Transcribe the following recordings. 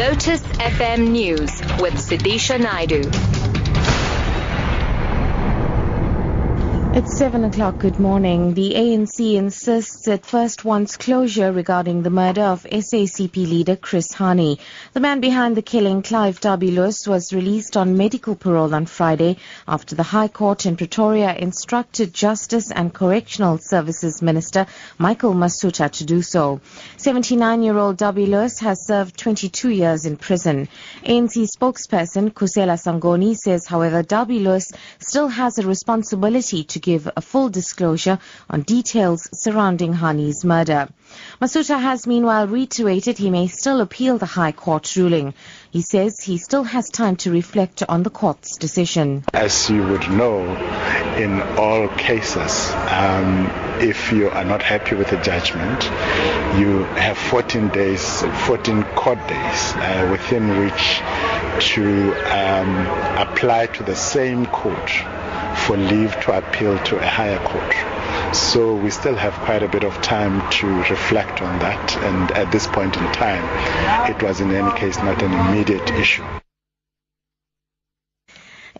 Lotus FM News with Sudisha Naidu. It's 7 o'clock. Good morning. The ANC insists it first wants closure regarding the murder of SACP leader Chris Hani. The man behind the killing, Clive Derby-Lewis, was released on medical parole on Friday after the High Court in Pretoria instructed Justice and Correctional Services Minister Michael Masutha to do so. 79-year-old Derby-Lewis has served 22 years in prison. ANC spokesperson Khusela Sangoni says, however, Derby-Lewis still has a responsibility to give a full disclosure on details surrounding Hani's murder. Masutha has meanwhile reiterated he may still appeal the High Court ruling. He says he still has time to reflect on the court's decision. As you would know, in all cases, um, if you are not happy with the judgment, you have 14 days, 14 court days uh, within which to um, apply to the same court for leave to appeal to a higher court. So we still have quite a bit of time to reflect on that. And at this point in time, it was in any case not an immediate issue.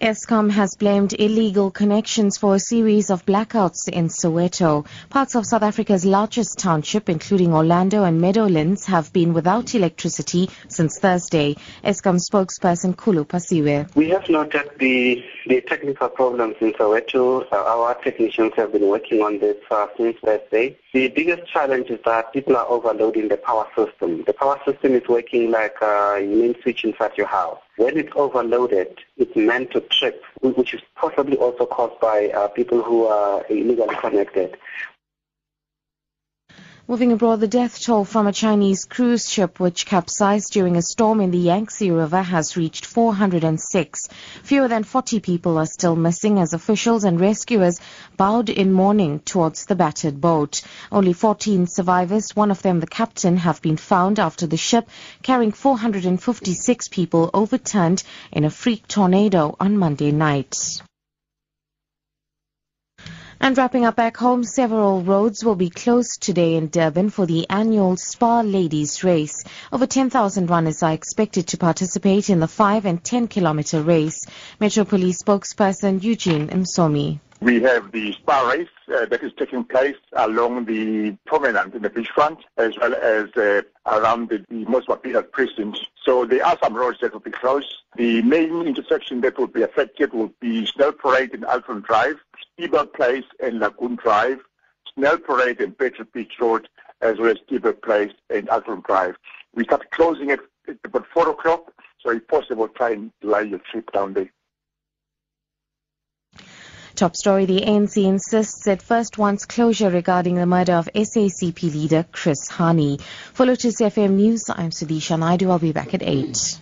Eskom has blamed illegal connections for a series of blackouts in Soweto. Parts of South Africa's largest township, including Orlando and Meadowlands, have been without electricity since Thursday. Eskom spokesperson Khulu Phasiwe. We have noted the, the technical problems in Soweto. Uh, our technicians have been working on this uh, since Thursday. The biggest challenge is that people are overloading the power system. The power system is working like a main switch inside your house. When it's overloaded, it's meant to trip, which is possibly also caused by uh, people who are illegally connected. Moving abroad, the death toll from a Chinese cruise ship which capsized during a storm in the Yangtze River has reached 406. Fewer than 40 people are still missing as officials and rescuers bowed in mourning towards the battered boat. Only 14 survivors, one of them the captain, have been found after the ship carrying 456 people overturned in a freak tornado on Monday night. And wrapping up back home, several roads will be closed today in Durban for the annual Spar Ladies Race. Over 10,000 runners are expected to participate in the 5 and 10 kilometer race. Metro Police spokesperson Eugene Msomi. We have the Spar race uh, that is taking place along the promenade in the beachfront as well as uh, around the, the most popular precinct. So there are some roads that will be closed. The main intersection that will be affected will be Snell Parade and Altron Drive, Steber Place and Lagoon Drive, Snell Parade and Battery Beach Road, as well as Steber Place and Altron Drive. We start closing at about 4 o'clock, so if possible, try and delay your trip down there. Top story, the ANC insists it first wants closure regarding the murder of SACP leader Chris Hani. For Lotus FM News, I'm Sudisha Naidu. I'll be back at 8.